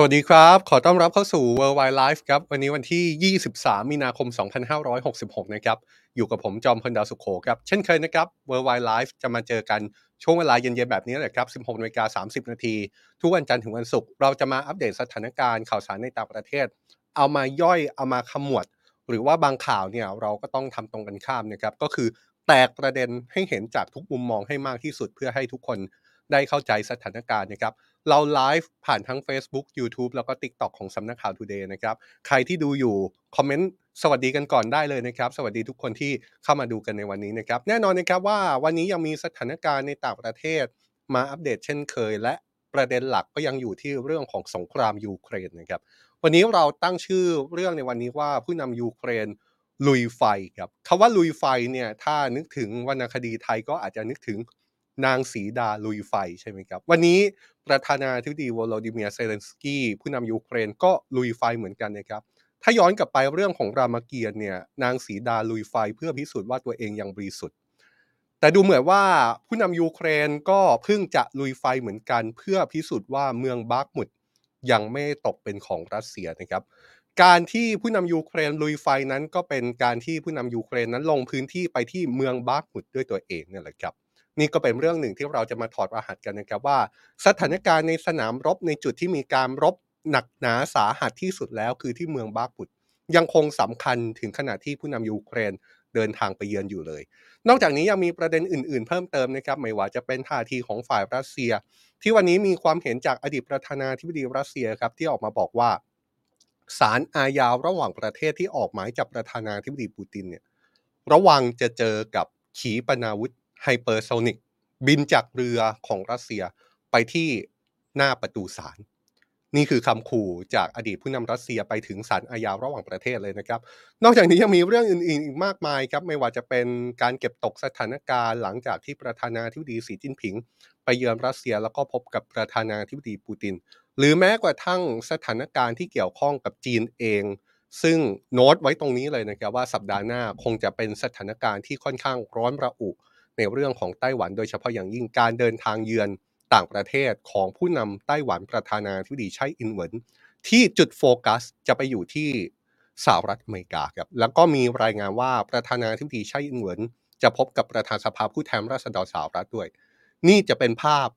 สวัสดีครับ ขอต้อนรับเข้าสู่ Worldwide Life ครับ วันนี้วันที่ 23 มีนาคม 2566 นะครับ อยู่กับผมจอมพลดาวสุขโขครับ เช่นเคยนะครับ Worldwide Life จะมาเจอกันช่วงเวลาเย็นๆ แบบนี้แหละครับ 16นาฬิกา30 นาที ทุกวันจันทร์ถึงวันศุกร์เราจะมาอัปเดตสถานการณ์ข่าวสารในต่างประเทศ เอามาย่อยเอามาขมวด หรือว่าบางข่าวเนี่ยเราก็ต้องทำตรงกันข้ามนะครับก็คือแตกประเด็นให้เห็นจากทุกมุมมองให้มากที่สุดเพื่อให้ทุกคนได้เข้าใจสถานการณ์นะครับ เราไลฟ์ผ่านทั้ง Facebook YouTube แล้วก็ TikTok ของสำนักข่าว Today นะครับ ใครที่ดูอยู่ คอมเมนต์สวัสดีกันก่อนได้เลยนะครับ สวัสดีทุกคนที่เข้ามาดูกันในวันนี้นะครับ แน่นอนนะครับว่าวันนี้ยังมีสถานการณ์ในต่างประเทศมาอัปเดตเช่นเคย และประเด็นหลักก็ยังอยู่ที่เรื่องของสงครามยูเครนนะครับ วันนี้เราตั้งชื่อเรื่องในวันนี้ว่าผู้นำยูเครนลุยไฟครับคำว่าลุยไฟเนี่ยถ้านึกถึงวรรณคดีไทยก็อาจจะนึกถึงนางสีดาลุยไฟใช่ไหมครับ วันนี้ ประธานาธิบดีโวโลดิเมียร์ เซเลนสกีผู้นำยูเครนก็ลุยไฟเหมือนกันนะครับ ถ้าย้อนกลับไปเรื่องของรามเกียรติ์เนี่ยนางสีดาลุยไฟเพื่อพิสูจน์ว่าตัวเองยังบริสุทธิ์แต่ดูเหมือนว่าผู้นำยูเครนก็เพิ่งจะลุยไฟเหมือนกัน เพื่อพิสูจน์ว่าเมืองบาห์คมูดยังไม่ตกเป็นของรัสเซียนะครับ การที่ผู้นำยูเครนลุยไฟนั้นก็เป็นการที่ผู้นำยูเครนนั้นลงพื้นที่ไปที่เมืองบาร์กมุดด้วยตัวเองเนี่ยแหละครับ นี่ก็เป็นเรื่องหนึ่งที่เราจะมาถอดรหัสกันนะครับว่า สถานการณ์ในสนามรบในจุดที่มีการรบหนักหนาสาหัสที่สุดแล้ว คือที่เมืองบาร์กมุดยังคงสำคัญถึงขณะที่ผู้นำยูเครนเดินทางไปเยือนอยู่เลย นอกจากนี้ยังมีประเด็นอื่น ๆ เพิ่มเติมนะครับไม่ว่าจะเป็นท่าทีของฝ่ายรัสเซีย ที่วันนี้มีความเห็นจากอดีตประธานาธิบดีรัสเซียครับที่ออกมาบอกว่าศาลอาญาระหว่างประเทศที่ออกหมายจับประธานาธิบดีปูตินเนี่ยระวังจะเจอกับขีปนาวุธ ไฮเปอร์โซนิกบินจากเรือของรัสเซียไปที่หน้าประตูศาลนี่คือคำขู่จากอดีตผู้นำรัสเซียไปถึงศาลอาญาระหว่างประเทศเลยนะครับ นอกจากนี้ยังมีเรื่องอื่นๆอีกมากมายครับ ไม่ว่าจะเป็นการเก็บตกสถานการณ์หลังจากที่ประธานาธิบดีสีจิ้นผิง ไปเยือนรัสเซียแล้วก็พบกับประธานาธิบดีปูติน หรือแม้กระทั่งสถานการณ์ที่เกี่ยวข้องกับจีนเอง ซึ่งโน้ตไว้ตรงนี้เลยนะครับว่าสัปดาห์หน้าคงจะเป็นสถานการณ์ที่ค่อนข้างร้อนระอุ ในเรื่องของไต้หวันโดยเฉพาะอย่างยิ่งการเดินทางเยือนต่างประเทศของผู้นำไต้หวันประธานาธิบดีไช่อินเหวินที่จุดโฟกัสจะไปอยู่ที่สหรัฐอเมริกาครับแล้วก็มีรายงานว่าประธานาธิบดีไช่อินเหวินจะพบกับประธานสภาผู้แทนราษฎรสหรัฐด้วย นี่จะเป็นภาพ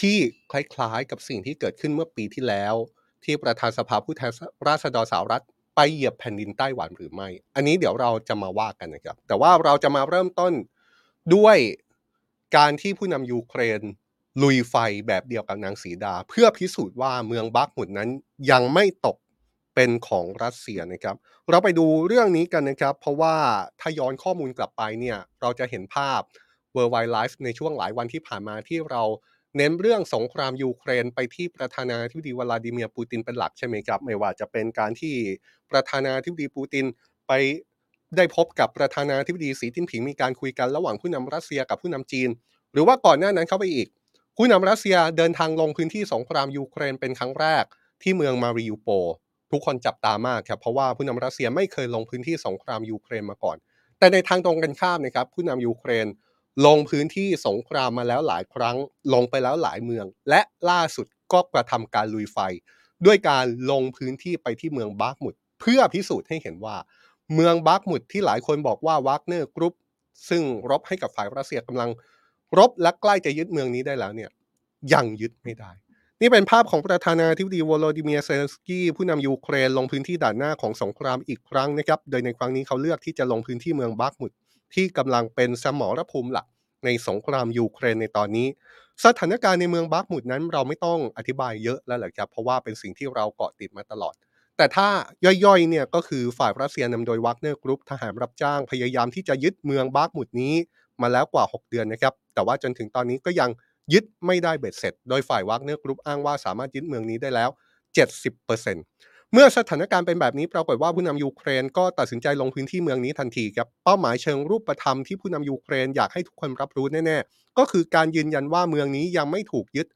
ที่คล้ายๆ กับสิ่งที่เกิดขึ้นเมื่อปีที่แล้ว ที่ประธานสภาผู้แทนราษฎรสหรัฐไปเหยียบแผ่นดินไต้หวันหรือไม่ อันนี้เดี๋ยวเราจะมาว่ากันนะครับ แต่ว่าเราจะมาเริ่มต้น ด้วยการที่ผู้นำยูเครนลุยไฟแบบเดียวกับนางสีดา เพื่อพิสูจน์ว่าเมืองบักมุดนั้นยังไม่ตกเป็นของรัสเซียนะครับ เราไปดูเรื่องนี้กันนะครับ เพราะว่าถ้าย้อนข้อมูลกลับไปเนี่ยเราจะเห็นภาพ Worldwide Life ในช่วงหลายวันที่ผ่านมาที่เราเน้นเรื่องสงครามยูเครนไปที่ประธานาธิบดีวลาดิเมียร์ปูตินเป็นหลักใช่ไหมครับ ไม่ว่าจะเป็นการที่ประธานาธิบดีปูตินไป ได้พบกับประธานาธิบดีสีจิ้นผิงมีการคุยกันระหว่างผู้นำรัสเซียกับผู้นำจีน หรือว่าก่อนหน้านั้นเข้าไปอีก ผู้นำรัสเซียเดินทางลงพื้นที่สงครามยูเครนเป็นครั้งแรก ที่เมืองมาริอูโป ทุกคนจับตามากครับเพราะว่าผู้นำรัสเซียไม่เคยลงพื้นที่สงครามยูเครนมาก่อน แต่ในทางตรงกันข้ามนะครับผู้นำยูเครนลงพื้นที่สงครามมาแล้วหลายครั้ง ลงไปแล้วหลายเมือง และล่าสุดก็กระทำการลุยไฟ ด้วยการลงพื้นที่ไปที่เมืองบาร์กมุดเพื่อพิสูจน์ให้เห็นว่า เมืองบาร์กมุดที่หลายคนบอกว่าวากเนอร์กรุ๊ปซึ่งรบให้กับฝ่ายรัสเซียกำลัง รบและใกล้จะยึดเมืองนี้ได้แล้วเนี่ยยังยึดไม่ได้ นี่เป็นภาพของประธานาธิบดีโวโลดิเมียร์ เซเลนสกี้ผู้นำยูเครนลงพื้นที่ด่านหน้าของสงครามอีกครั้งนะครับ โดยในครั้งนี้เขาเลือกที่จะลงพื้นที่เมืองบาร์กมุดที่กำลังเป็นสมรภูมิหลักในสงครามยูเครนในตอนนี้ สถานการณ์ในเมืองบาร์กมุดนั้นเราไม่ต้องอธิบายเยอะแล้วแหละครับเพราะว่าเป็นสิ่งที่เราเกาะติดมาตลอด แต่ถ้าย่อยๆเนี่ยก็คือฝ่ายรัสเซียนำโดยวักเนอร์กรุ๊ปทหารรับจ้างพยายามที่จะยึดเมืองบาร์กมุดนี้มาแล้วกว่า 6 เดือนนะครับ แต่ว่าจนถึงตอนนี้ก็ยังยึดไม่ได้เบ็ดเสร็จ โดยฝ่ายวักเนอร์กรุ๊ปอ้างว่าสามารถยึดเมืองนี้ได้แล้ว 70%เมื่อสถานการณ์เป็นแบบนี้ปรากฏว่าผู้นำยูเครนก็ตัดสินใจลงพื้นที่เมืองนี้ทันทีครับเป้าหมายเชิงรูปธรรมที่ผู้นำยูเครนอยากให้ทุกคนรับรู้แน่ๆ ก็คือการยืนยันว่าเมืองนี้ยังไม่ถูกยึด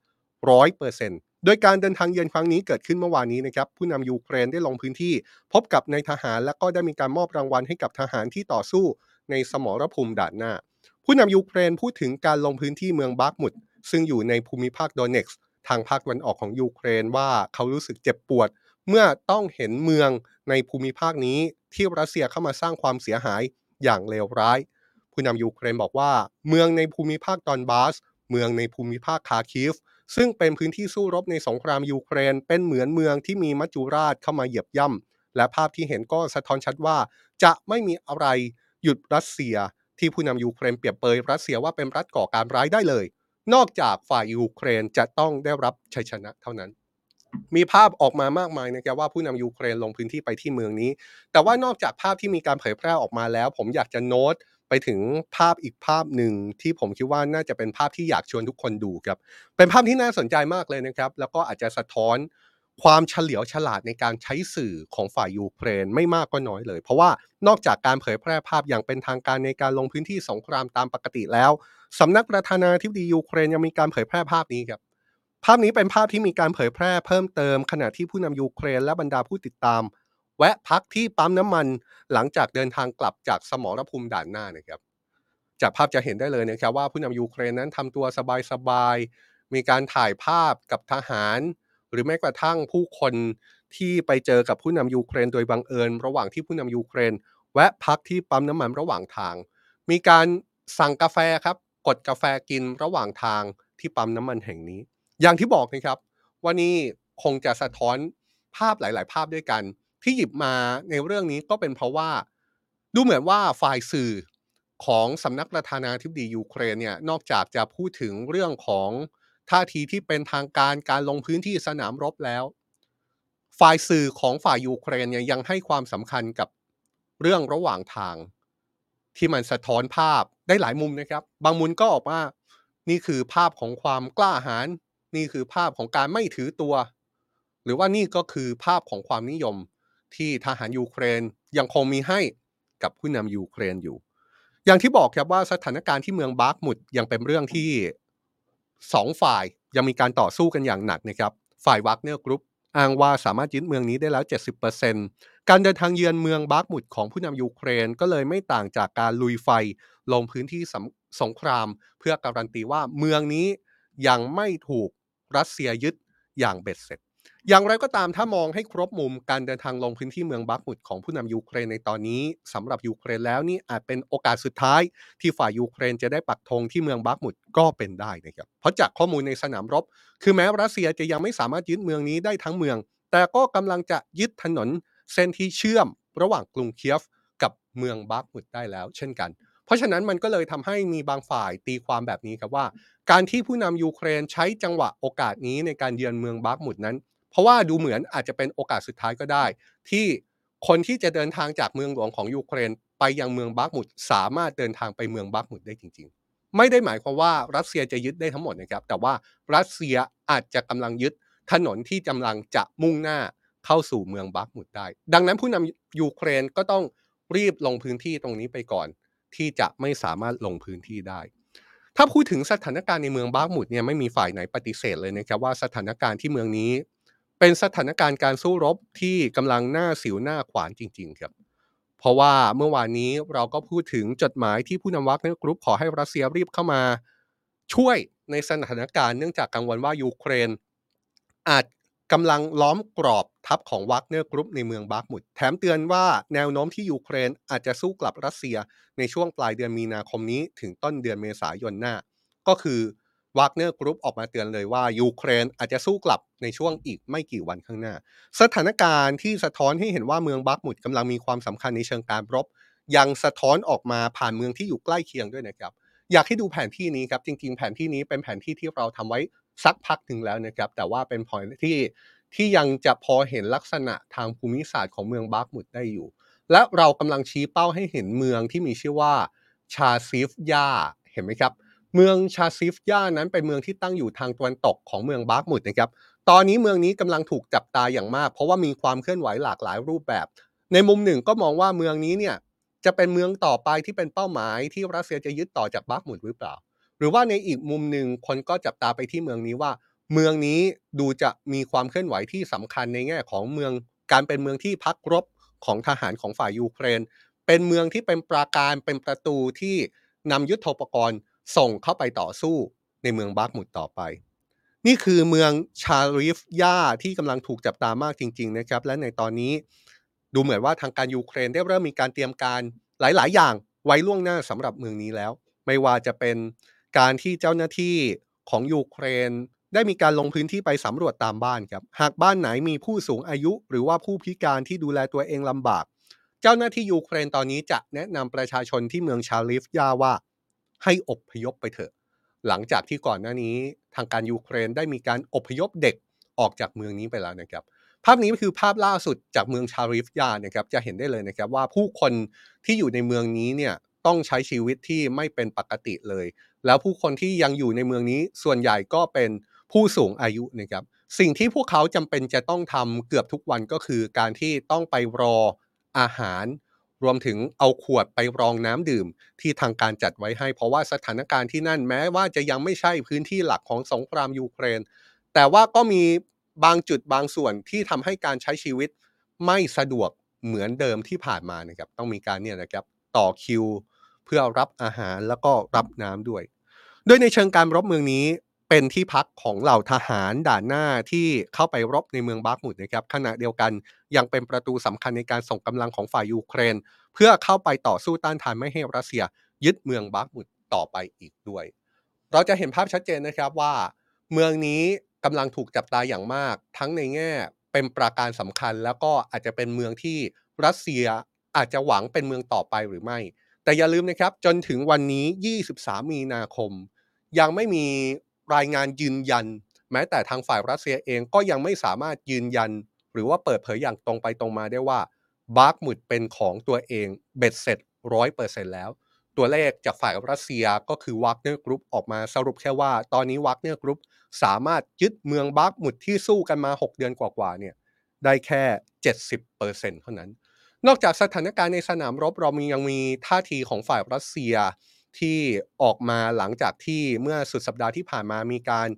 ร้อยเปอร์เซ็นต์ โดยการเดินทางเยือนครั้งนี้เกิดขึ้นเมื่อวานนี้นะครับผู้นำยูเครนได้ลงพื้นที่ พบกับนายทหารและก็ได้มีการมอบรางวัลให้กับทหารที่ต่อสู้ในสมรภูมิด่านหน้า ผู้นำยูเครนพูดถึงการลงพื้นที่เมืองบาร์กมุดซึ่งอยู่ในภูมิภาคโดเนตสก์ทางภาคตะวันออกของยูเครนว่าเขารู้สึกเจ็บปวด เมื่อต้องเห็นเมืองในภูมิภาคนี้ที่รัสเซียเข้ามาสร้างความเสียหายอย่างเลวร้าย ผู้นำยูเครนบอกว่า เมืองในภูมิภาคดอนบาส เมืองในภูมิภาคคาร์คิฟ ซึ่งเป็นพื้นที่สู้รบในสงครามยูเครน เป็นเหมือนเมืองที่มีมัจจุราชเข้ามาเหยียบย่ำและภาพที่เห็นก็สะท้อนชัดว่า จะไม่มีอะไรหยุดรัสเซีย ที่ผู้นำยูเครนเปรียบเปยรัสเซียว่าเป็นรัฐก่อการร้ายได้เลย นอกจากฝ่ายยูเครนจะต้องได้รับชัยชนะเท่านั้นมีภาพออกมามากมายนะครับว่าผู้นำยูเครนลงพื้นที่ไปที่เมืองนี้ แต่ว่านอกจากภาพที่มีการเผยแพร่ออกมาแล้ว ผมอยากจะโน้ต ไปถึงภาพอีกภาพหนึ่งที่ผมคิดว่าน่าจะเป็นภาพที่อยากชวนทุกคนดูครับ เป็นภาพที่น่าสนใจมากเลยนะครับ แล้วก็อาจจะสะท้อนความเฉลียวฉลาดในการใช้สื่อของฝ่ายยูเครนไม่มากก็น้อยเลย เพราะว่านอกจากการเผยแพร่ภาพอย่างเป็นทางการในการลงพื้นที่สงครามตามปกติแล้วสำนักประธานาธิบดียูเครนยังมีการเผยแพร่ภาพนี้ครับ ภาพนี้เป็นภาพที่มีการเผยแพร่เพิ่มเติม ขณะที่ผู้นำยูเครนและบรรดาผู้ติดตาม แวะพักที่ปั๊มน้ำมันหลังจากเดินทางกลับจากสมรภูมิด่านหน้านะครับ จากภาพจะเห็นได้เลยนะครับว่าผู้นำยูเครนนั้นทำตัวสบายๆ มีการถ่ายภาพกับทหาร หรือแม้กระทั่งผู้คนที่ไปเจอกับผู้นำยูเครนโดยบังเอิญ ระหว่างที่ผู้นำยูเครน แวะพักที่ปั๊มน้ำมันระหว่างทาง มีการสั่งกาแฟครับกดกาแฟกินระหว่างทางที่ปั๊มน้ำมันแห่งนี้ อย่างที่บอกนะครับว่านี่คงจะสะท้อนภาพหลาย ๆ ภาพด้วยกัน ที่หยิบมาในเรื่องนี้ก็เป็นเพราะว่าดูเหมือนว่าฝ่ายสื่อของสำนักประธานาธิบดียูเครนเนี่ยนอกจากจะพูดถึงเรื่องของท่าทีที่เป็นทางการการลงพื้นที่สนามรบแล้ว ฝ่ายสื่อของฝ่ายยูเครนเนี่ยยังให้ความสำคัญกับเรื่องระหว่างทาง ที่มันสะท้อนภาพได้หลายมุมนะครับ บางมุมก็ออกมานี่คือภาพของความกล้าหาญนี่คือภาพของการไม่ถือตัว หรือว่านี่ก็คือภาพของความนิยม ที่ทหารยูเครนยังคงมีให้กับผู้นำยูเครนอยู่ อย่างที่บอกครับว่าสถานการณ์ที่เมืองบาร์กมุดยังเป็นเรื่องที่สองฝ่ายยังมีการต่อสู้กันอย่างหนักนะครับฝ่ายวักเนอร์กรุ๊ปอ้างว่าสามารถยึดเมืองนี้ได้แล้ว 70%การเดินทางเยือนเมืองบาร์กมุดของผู้นำยูเครนก็เลยไม่ต่างจากการลุยไฟลงพื้นที่สงคราม เพื่อการันตีว่าเมืองนี้ยังไม่ถูกรัสเซียยึดอย่างเบ็ดเสร็จ อย่างไรก็ตามถ้ามองให้ครบมุมการเดินทางลงพื้นที่เมืองบาร์กมุดของผู้นำยูเครนในตอนนี้สำหรับยูเครนแล้วนี่อาจเป็นโอกาสสุดท้าย ที่ฝ่ายยูเครนจะได้ปักธงที่เมืองบาร์กมุดก็เป็นได้นะครับเพราะจากข้อมูลในสนามรบ คือแม้รัสเซียจะยังไม่สามารถยึดเมืองนี้ได้ทั้งเมือง แต่ก็กำลังจะยึดถนนเส้นที่เชื่อม ระหว่างกรุงเคียฟกับเมืองบาร์กมุดได้แล้ว เช่นกัน เพราะฉะนั้นมันก็เลยทำให้มีบางฝ่ายตีความแบบนี้ครับว่า การที่ผู้นำยูเครนใช้จังหวะโอกาสนี้ในการเยือนเมืองบักมุดนั้น เพราะว่าดูเหมือนอาจจะเป็นโอกาสสุดท้ายก็ได้ ที่คนที่จะเดินทางจากเมืองหลวงของยูเครน ไปยังเมืองบักมุดสามารถเดินทางไปเมืองบักมุดได้จริง ๆ ไม่ได้หมายความว่ารัสเซียจะยึดได้ทั้งหมดนะครับ แต่ว่ารัสเซียอาจจะกำลังยึดถนนที่กำลังจะมุ่งหน้าเข้าสู่เมืองบักมุดได้ ดังนั้นผู้นำยูเครนก็ต้องรีบลงพื้นที่ตรงนี้ไปก่อน ที่จะไม่สามารถลงพื้นที่ได้ถ้าพูดถึงสถานการณ์ในเมืองบาร์กมุดเนี่ยไม่มีฝ่ายไหนปฏิเสธเลยนะครับว่าสถานการณ์ที่เมืองนี้ เป็นสถานการณ์การสู้รบที่กำลังหน้าสิวหน้าขวานจริง ๆ ครับ เพราะว่าเมื่อวานนี้เราก็พูดถึงจดหมายที่ผู้นำวักเนอร์กรุ๊ปขอให้รัสเซียรีบเข้ามา ช่วยในสถานการณ์เนื่องจากกังวลว่ายูเครน อาจกำลังล้อมกรอบทัพของวักเนอร์กรุ๊ปในเมืองบาร์กมุดแถมเตือนว่าแนวโน้มที่ยูเครนอาจจะสู้กลับรัสเซียในช่วงปลายเดือนมีนาคมนี้ถึงต้นเดือนเมษายนหน้า ก็คือ วักเนอร์กรุ๊ปออกมาเตือนเลยว่า ยูเครนอาจจะสู้กลับในช่วงอีกไม่กี่วันข้างหน้า สถานการณ์ที่สะท้อนให้เห็นว่าเมืองบาร์กมุดกำลังมีความสำคัญในเชิงการรบ ยังสะท้อนออกมาผ่านเมืองที่อยู่ใกล้เคียงด้วยนะครับอยากให้ดูแผนที่นี้ครับจริง ๆ แผนที่นี้เป็นแผนที่ที่เราทำไว้สักพักหนึ่งแล้วนะครับแต่ว่าเป็นแผนที่ที่ยังจะพอเห็นลักษณะทางภูมิศาสตร์ของเมืองบาร์กมุดได้อยู่ และเรากำลังชี้เป้าให้เห็นเมืองที่มีชื่อว่าชาซิฟยาร์เห็นไหมครับ เมืองชาซิฟยาร์นั้นเป็นเมืองที่ตั้งอยู่ทางตะวันตกของเมืองบาร์กมุดนะครับ ตอนนี้เมืองนี้กำลังถูกจับตาอย่างมาก เพราะว่ามีความเคลื่อนไหวหลากหลายรูปแบบ ในมุมหนึ่งก็มองว่าเมืองนี้เนี่ยจะเป็นเมืองต่อไปที่เป็นเป้าหมายที่รัสเซียจะยึดต่อจากบาร์กมุดหรือเปล่า หรือว่าในอีกมุมหนึ่งคนก็จับตาไปที่เมืองนี้ว่า เมืองนี้ดูจะมีความเคลื่อนไหวที่สำคัญในแง่ของเมืองการเป็นเมืองที่พักรบของทหารของฝ่ายยูเครน เป็นเมืองที่เป็นปราการเป็นประตูที่นำยุทธปกรณ์ ส่งเข้าไปต่อสู้ในเมืองบากมุดต่อไป นี่คือเมืองชาริฟยาที่กำลังถูกจับตามากจริง ๆ นะครับ และในตอนนี้ดูเหมือนว่าทางการยูเครนได้เริ่มมีการเตรียมการหลาย ๆ อย่างไว้ล่วงหน้าสำหรับเมืองนี้แล้ว ไม่ว่าจะเป็นการที่เจ้าหน้าที่ของยูเครนได้มีการลงพื้นที่ไปสำรวจตามบ้านครับ หากบ้านไหนมีผู้สูงอายุ หรือว่าผู้พิการที่ดูแลตัวเองลำบาก เจ้าหน้าที่ยูเครนตอนนี้จะแนะนำประชาชนที่เมืองชาซิฟยาร์ว่า ให้อพยพไปเถอะ หลังจากที่ก่อนหน้านี้ทางการยูเครนได้มีการอพยพเด็กออกจากเมืองนี้ไปแล้วนะครับ ภาพนี้คือภาพล่าสุดจากเมืองชาซิฟยาร์นะครับจะเห็นได้เลยนะครับว่าผู้คนที่อยู่ในเมืองนี้เนี่ยต้องใช้ชีวิตที่ไม่เป็นปกติเลย แล้วผู้คนที่ยังอยู่ในเมืองนี้ส่วนใหญ่ก็เป็นผู้สูงอายุนะครับสิ่งที่พวกเขาจำเป็นจะต้องทำเกือบทุกวันก็คือการที่ต้องไปรออาหาร รวมถึงเอาขวดไปรองน้ำดื่มที่ทางการจัดไว้ให้ เพราะว่าสถานการณ์ที่นั่นแม้ว่าจะยังไม่ใช่พื้นที่หลักของสงครามยูเครน แต่ว่าก็มีบางจุดบางส่วนที่ทำให้การใช้ชีวิตไม่สะดวกเหมือนเดิมที่ผ่านมานะครับ ต้องมีการเนี่ยนะครับต่อคิว เพื่อรับอาหารแล้วก็รับน้ำด้วย โดยในเชิงการรบเมืองนี้ เป็นที่พักของเหล่าทหารด่านหน้าที่เข้าไปรบในเมืองบาห์คมูดนะครับขณะเดียวกันยังเป็นประตูสำคัญในการส่งกำลังของฝ่ายยูเครน เพื่อเข้าไปต่อสู้ต้านทานไม่ให้รัสเซีย ยึดเมืองบาห์คมูดต่อไปอีกด้วย เราจะเห็นภาพชัดเจนนะครับว่า เมืองนี้กำลังถูกจับตาอย่างมาก ทั้งในแง่เป็นปราการสำคัญ แล้วก็อาจจะเป็นเมืองที่รัสเซียอาจจะหวังเป็นเมืองต่อไปหรือไม่ แต่อย่าลืมนะครับจนถึงวันนี้ 23 มีนาคม ยังไม่มี รายงานยืนยัน แม้แต่ทางฝ่ายรัสเซียเองก็ยังไม่สามารถยืนยัน หรือว่าเปิดเผยอย่างตรงไปตรงมาได้ว่าบาห์คมูดเป็นของตัวเองเบ็ดเสร็จร้อยเปอร์เซ็นต์แล้ว ตัวเลขจากฝ่ายรัสเซียก็คือวักเนอร์กรุ๊ปออกมาสรุปแค่ว่า ตอนนี้วักเนอร์กรุ๊ปสามารถยึดเมืองบาร์กมุดที่สู้กันมา 6 เดือนกว่าๆเนี่ยได้แค่ 70%เท่านั้น นอกจากสถานการณ์ในสนามรบเรามียังมีท่าทีของฝ่ายรัสเซีย ที่ออกมาหลังจากที่เมื่อสุดสัปดาห์ที่ผ่านมามีการ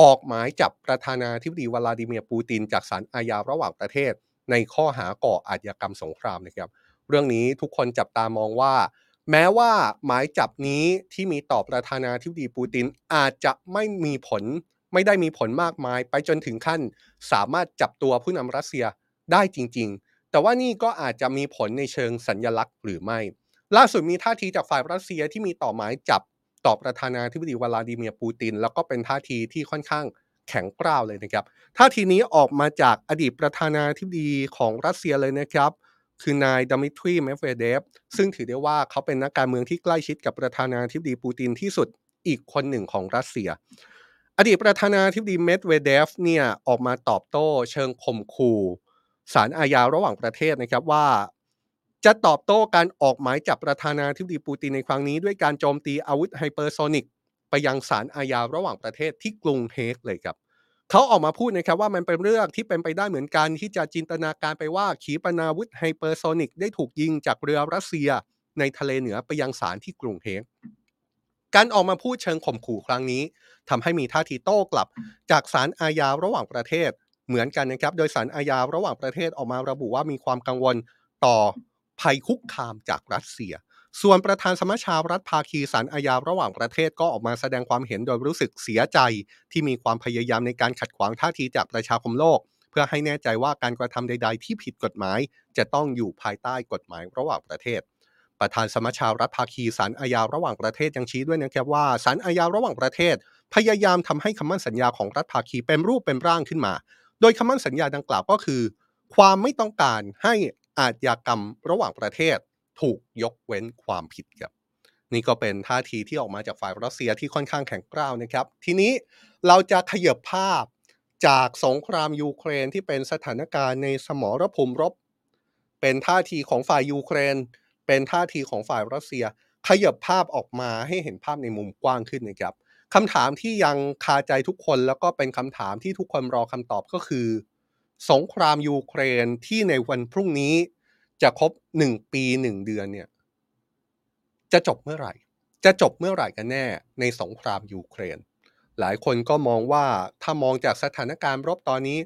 ออกหมายจับประธานาธิบดีวลาดิเมียร์ปูติน จากศาลอาญาระหว่างประเทศ ในข้อหาก่ออาชญากรรมสงครามนะครับ เรื่องนี้ทุกคนจับตามองว่า แม้ว่าหมายจับนี้ที่มีต่อประธานาธิบดีปูตินอาจจะไม่มีผล ไม่ได้มีผลมากมาย ไปจนถึงขั้น สามารถจับตัวผู้นำรัสเซียได้จริง ๆ แต่ว่านี่ก็อาจจะมีผลในเชิงสัญญลักษณ์หรือไม่ ล่าสุดมีท่าทีจากฝ่ายรัสเซียที่มีต่อหมายจับต่อประธานาธิบดีวลาดิเมียร์ปูติน แล้วก็เป็นท่าทีที่ค่อนข้างแข็งกร้าวเลยนะครับท่าทีนี้ออกมาจากอดีตประธานาธิบดีของรัสเซียเลยนะครับ คือนายดมิทรีเมดเวเดฟซึ่งถือได้ว่าเขาเป็นนักการเมืองที่ใกล้ชิดกับประธานาธิบดีปูตินที่สุดอีกคนหนึ่งของรัสเซีย อดีตประธานาธิบดีเมดเวเดฟเนี่ยออกมาตอบโต้เชิงข่มขู่ศาลอาญาระหว่างประเทศนะครับว่า จะตอบโต้การออกหมายจับประธานาธิบดีปูตินในครั้งนี้ ด้วยการโจมตีอาวุธไฮเปอร์โซนิกไปยังศาลอาญาระหว่างประเทศที่กรุงเฮกเลยครับเขาออกมาพูดนะครับว่ามันเป็นเรื่องที่เป็นไปได้เหมือนกันที่จะจินตนาการไปว่าขีปนาวุธไฮเปอร์โซนิกได้ถูกยิงจากเรือรัสเซียในทะเลเหนือไปยังศาลที่กรุงเฮกการออกมาพูดเชิงข่มขู่ครั้งนี้ทำให้มีท่าทีโต้กลับ จากศาลอาญาระหว่างประเทศเหมือนกันนะครับ โดยศาลอาญาระหว่างประเทศออกมาระบุว่ามีความกังวลต่อ ภัยคุกคามจากรัสเซีย ส่วนประธานสมัชชารัฐภาคีศาลอาญาระหว่างประเทศก็ออกมาแสดงความเห็นโดยรู้สึกเสียใจ ที่มีความพยายามในการขัดขวางท่าทีจากประชาคมโลก เพื่อให้แน่ใจว่าการกระทำใด ๆ ที่ผิดกฎหมาย จะต้องอยู่ภายใต้กฎหมายระหว่างประเทศประธานสมัชชารัฐภาคีศาลอาญาระหว่างประเทศยังชี้ด้วยนะครับว่าศาลอาญาระหว่างประเทศ พยายามทำให้คำมั่นสัญญาของรัฐภาคีเป็นรูปเป็นร่างขึ้นมา โดยคำมั่นสัญญาดังกล่าวก็คือ ความไม่ต้องการให้ อาชญากรรมระหว่างประเทศถูกยกเว้นความผิดครับนี่ก็เป็นท่าทีที่ออกมาจากฝ่ายรัสเซียที่ค่อนข้างแข็งกร้าวนะครับ ทีนี้เราจะขยับภาพจากสงครามยูเครนที่เป็นสถานการณ์ในสมรภูมิรบ เป็นท่าทีของฝ่ายยูเครน เป็นท่าทีของฝ่ายรัสเซีย ขยับภาพออกมาให้เห็นภาพในมุมกว้างขึ้นนะครับคำถามที่ยังคาใจทุกคนแล้วก็เป็นคำถามที่ทุกคนรอคำตอบก็คือ สงครามยูเครนที่ในวันพรุ่งนี้จะครบหนึ่งปีหนึ่งเดือนเนี่ย จะจบเมื่อไหร่ จะจบเมื่อไหร่กันแน่ ในสงครามยูเครน หลายคนก็มองว่าถ้ามองจากสถานการณ์รบตอนนี้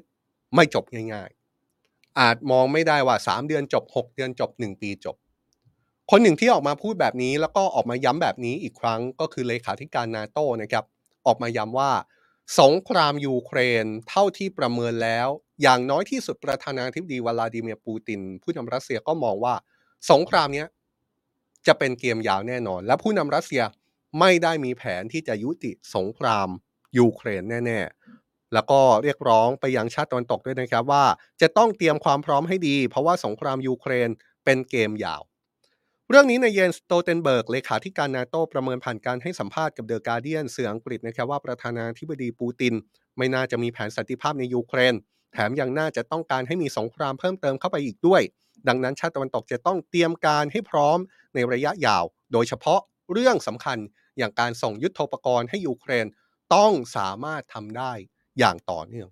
ไม่จบง่ายๆ อาจมองไม่ได้ว่า3เดือนจบ6เดือนจบ1ปีจบ คนหนึ่งที่ออกมาพูดแบบนี้แล้วก็ออกมาย้ำแบบนี้อีกครั้งก็คือเลขาธิการนาโต้นะครับ ออกมาย้ำว่า สงครามยูเครนเท่าที่ประเมินแล้ว อย่างน้อยที่สุดประธานาธิบดีวลาดิเมียร์ปูติน ผู้นำรัสเซียก็มองว่า สงครามนี้จะเป็นเกมยาวแน่นอน และผู้นำรัสเซียไม่ได้มีแผนที่จะยุติสงครามยูเครนแน่ๆ แล้วก็เรียกร้องไปยังชาติตะวันตกด้วยนะครับว่า จะต้องเตรียมความพร้อมให้ดี เพราะว่าสงครามยูเครนเป็นเกมยาว เรื่องนี้นายเยนส์ สโตลเทนเบิร์กเลขาธิการนาโตประเมินผ่านการให้สัมภาษณ์กับเดอะการเดียนสื่ออังกฤษนะครับว่าประธานาธิบดีปูติน ไม่น่าจะมีแผนสันติภาพในยูเครน แถมยังน่าจะต้องการให้มีสงครามเพิ่มเติมเข้าไปอีกด้วย ดังนั้นชาติตะวันตกจะต้องเตรียมการให้พร้อมในระยะยาว โดยเฉพาะเรื่องสำคัญอย่างการส่งยุทโธปกรณ์ให้ยูเครนต้องสามารถทำได้อย่างต่อเนื่อง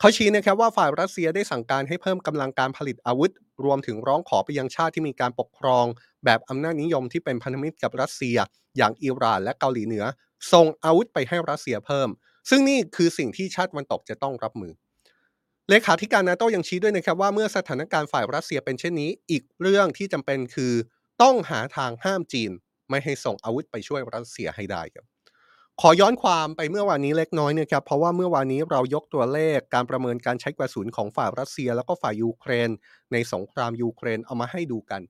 เขาชี้นะครับว่าฝ่ายรัสเซียได้สั่งการให้เพิ่มกำลังการผลิตอาวุธ รวมถึงร้องขอไปยังชาติที่มีการปกครอง แบบอำนาจนิยมที่เป็นพันธมิตรกับรัสเซีย อย่างอิหร่านและเกาหลีเหนือ ส่งอาวุธไปให้รัสเซียเพิ่ม ซึ่งนี่คือสิ่งที่ชาติวันตกจะต้องรับมือเลขาธิการนาโต้ยังชี้ด้วยนะครับว่าเมื่อสถานการณ์ฝ่ายรัสเซียเป็นเช่นนี้ อีกเรื่องที่จำเป็นคือ ต้องหาทางห้ามจีน ไม่ให้ส่งอาวุธไปช่วยรัสเซียให้ได้ครับ ขอย้อนความไปเมื่อวานนี้เล็กน้อยนะครับเพราะว่าเมื่อวานนี้เรายกตัวเลขการประเมินการใช้กระสุนของฝ่ายรัสเซีย แล้วก็ฝ่ายยูเครน ในสงครามยูเครนเอามาให้ดูกัน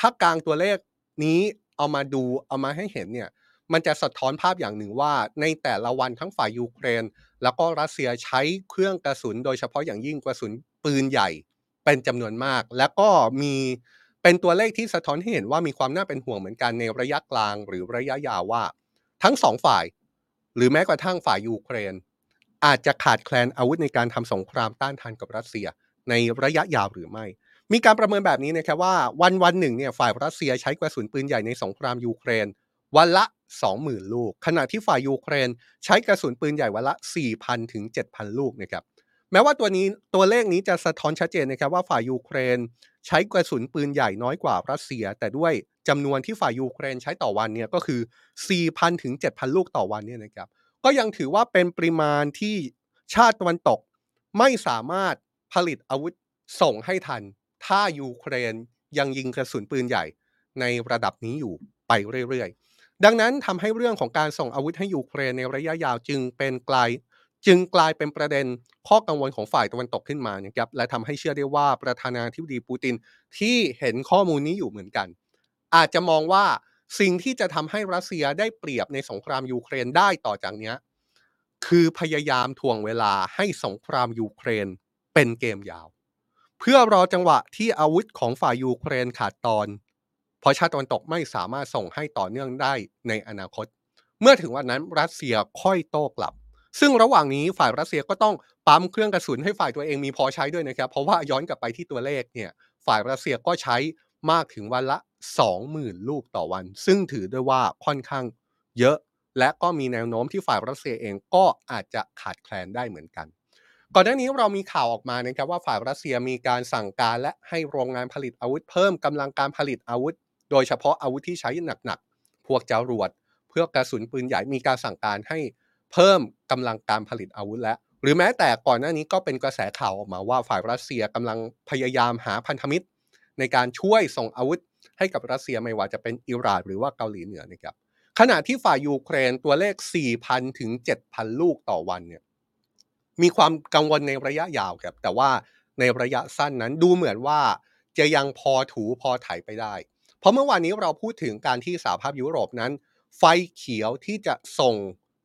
ถ้ากลางตัวเลขนี้เอามาดูเอามาให้เห็นเนี่ยมันจะสะท้อนภาพอย่างหนึ่งว่า ในแต่ละวันทั้งฝ่ายยูเครน แล้วก็รัสเซียใช้เครื่องกระสุน โดยเฉพาะอย่างยิ่งกระสุนปืนใหญ่เป็นจำนวนมาก และก็มีเป็นตัวเลขที่สะท้อนให้เห็นว่ามีความน่าเป็นห่วงเหมือนกันในระยะกลางหรือระยะยาวว่า ทั้งสองฝ่าย หรือแม้กระทั่งฝ่ายยูเครน อาจจะขาดแคลนอาวุธในการทำสงครามต้านทานกับรัสเซียในระยะยาวหรือไม่ มีการประเมินแบบนี้นะครับว่าวันวันหนึ่งเนี่ยฝ่ายรัสเซียใช้กระสุนปืนใหญ่ในสงครามยูเครน วันละ 20,000 ลูก ขณะที่ฝ่ายยูเครน ใช้กระสุนปืนใหญ่วันละ 4,000 ถึง 7,000 ลูกนะครับแม้ว่าตัวนี้ตัวเลขนี้จะสะท้อนชัดเจนนะครับว่าฝ่ายยูเครน ใช้กระสุนปืนใหญ่น้อยกว่ารัสเซีย แต่ด้วยจำนวนที่ฝ่ายยูเครนใช้ต่อวันเนี่ยก็คือ 4,000 ถึง 7,000 ลูกต่อวันเนี่ยนะครับ ก็ยังถือว่าเป็นปริมาณที่ชาติตะวันตกไม่สามารถผลิตอาวุธส่งให้ทัน ถ้ายูเครนยังยิงกระสุนปืนใหญ่ในระดับนี้อยู่ไปเรื่อยๆ ดังนั้นทำให้เรื่องของการส่งอาวุธให้ยูเครนในระยะยาวจึงเป็นกลาย จึงกลายเป็นประเด็นข้อกังวลของฝ่ายตะวันตกขึ้นมานะครับและทำให้เชื่อได้ว่าประธานาธิบดีปูตินที่เห็นข้อมูลนี้อยู่เหมือนกัน อาจจะมองว่าสิ่งที่จะทำให้รัสเซียได้เปรียบในสงครามยูเครนได้ต่อจากนี้คือพยายามทวงเวลาให้สงครามยูเครนเป็นเกมยาว เพื่อรอจังหวะที่อาวุธของฝ่ายยูเครนขาดตอน เพราะชาติตะวันตกไม่สามารถส่งให้ต่อเนื่องได้ในอนาคต เมื่อถึงวันนั้นรัสเซียค่อยโต้กลับ ซึ่งระหว่างนี้ฝ่ายรัสเซียก็ต้องปั๊มเครื่องกระสุนให้ฝ่ายตัวเองมีพอใช้ด้วยนะครับ เพราะว่าย้อนกลับไปที่ตัวเลขเนี่ยฝ่ายรัสเซียก็ใช้มากถึงวันละ 20,000 ลูกต่อวัน ซึ่งถือได้ว่าค่อนข้างเยอะ และก็มีแนวโน้มที่ฝ่ายรัสเซียเองก็อาจจะขาดแคลนได้เหมือนกัน ก่อนหน้านี้เรามีข่าวออกมานะครับว่าฝ่ายรัสเซียมีการสั่งการและให้โรงงานผลิตอาวุธเพิ่มกำลังการผลิตอาวุธ โดยเฉพาะอาวุธที่ใช้หนักๆพวกจรวด เพื่อกระสุนปืนใหญ่มีการสั่งการให้ เพิ่มกำลังการผลิตอาวุธแล้ว หรือแม้แต่ก่อนหน้านี้ก็เป็นกระแสข่าวออกมาว่าฝ่ายรัสเซียกำลังพยายามหาพันธมิตร ในการช่วยส่งอาวุธ ให้กับรัสเซียไม่ว่าจะเป็นอิหร่านหรือว่าเกาหลีเหนือนะครับขณะที่ฝ่ายยูเครนตัวเลข 4,000 ถึง 7,000 ลูกต่อวันเนี่ยมีความกังวลในระยะยาวครับแต่ว่าในระยะสั้นนั้นดูเหมือนว่าจะยังพอถูพอไถไปได้ เพราะเมื่อวานนี้เราพูดถึงการที่สหภาพยุโรปนั้น ไฟเขียวที่จะส่ง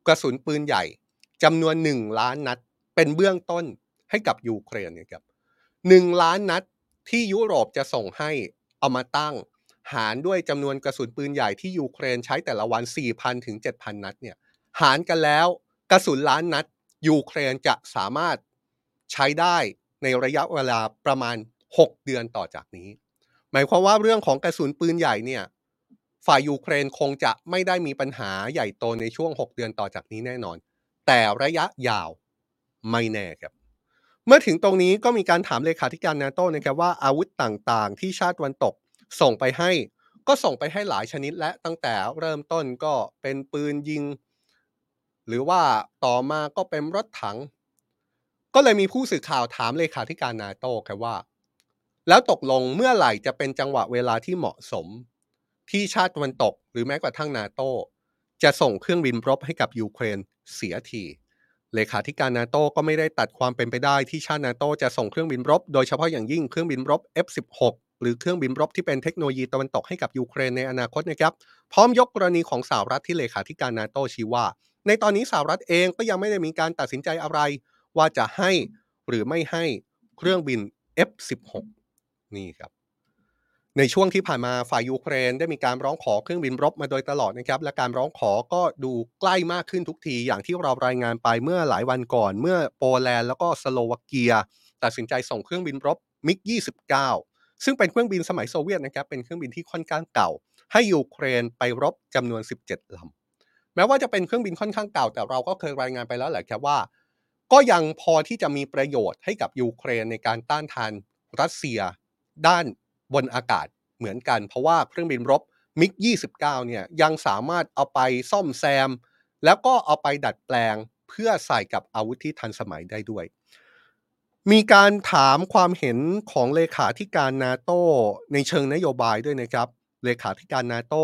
กระสุนปืนใหญ่จำนวน1ล้านนัด เป็นเบื้องต้นให้กับยูเครนนี่ยครับหนึ่งล้านนัดที่ยุโรปจะส่งให้เอามาตั้ง หารด้วยจำนวนกระสุนปืนใหญ่ที่ยูเครนใช้แต่ละวัน 4,000 ถึง 7,000 นัดเนี่ยหารกันแล้วกระสุนล้านนัดยูเครนจะสามารถใช้ได้ในระยะเวลาประมาณ 6 เดือนต่อจากนี้ หมายความว่าเรื่องของกระสุนปืนใหญ่เนี่ย ฝ่ายยูเครนคงจะไม่ได้มีปัญหาใหญ่โตในช่วง 6 เดือนต่อจากนี้แน่นอน แต่ระยะยาวไม่แน่ครับ เมื่อถึงตรงนี้ก็มีการถามเลขาธิการนาโต้นะครับว่าอาวุธต่างๆ ที่ชาติตวันตกส่งไปให้ ก็ส่งไปให้หลายชนิดและตั้งแต่เริ่มต้นก็เป็นปืนยิง หรือว่าต่อมาก็เป็นรถถัง ก็เลยมีผู้สื่อข่าวถามเลขาธิการนาโต้ครับว่า แล้วตกลงเมื่อไหร่จะเป็นจังหวะเวลาที่เหมาะสม ที่ชาติตะวันตก หรือแม้กระทั่งนาโต้จะส่งเครื่องบินรบให้กับยูเครนเสียทีเลขาธิการนาโตก็ไม่ได้ตัดความเป็นไปได้ที่ชาตินาโตจะส่งเครื่องบินรบ โดยเฉพาะอย่างยิ่งเครื่องบินรบ F16 หรือเครื่องบินรบที่เป็นเทคโนโลยีตะวันตกให้กับยูเครนในอนาคตนะครับ พร้อมยกกรณีของสหรัฐที่เลขาธิการนาโตชี้ว่า ในตอนนี้สหรัฐเองก็ยังไม่ได้มีการตัดสินใจอะไร ว่าจะให้หรือไม่ให้เครื่องบิน F16 นี่ครับ ในช่วงที่ผ่านมาฝ่ายยูเครนได้มีการร้องขอเครื่องบินรบมาโดยตลอดนะครับ และการร้องขอก็ดูใกล้มากขึ้นทุกที อย่างที่เรารายงานไปเมื่อหลายวันก่อน เมื่อโปแลนด์แล้วก็สโลวาเกีย ตัดสินใจส่งเครื่องบินรบมิก 29 ซึ่งเป็นเครื่องบินสมัยโซเวียตนะครับ เป็นเครื่องบินที่ค่อนข้างเก่า ให้ยูเครนไปรบจำนวน 17ลำแม้ว่าจะเป็นเครื่องบินค่อนข้างเก่า แต่เราก็เคยรายงานไปแล้วแหละครับว่า ก็ยังพอที่จะมีประโยชน์ให้กับยูเครนในการต้านทานรัสเซีย ด้าน บนอากาศเหมือนกัน เพราะว่าเครื่องบินรบมิก29เนี่ยยังสามารถเอาไปซ่อมแซม แล้วก็เอาไปดัดแปลงเพื่อใส่กับอาวุธที่ทันสมัยได้ด้วย มีการถามความเห็นของเลขาธิการนาโตในเชิงนโยบายด้วยนะครับ เลขาธิการนาโต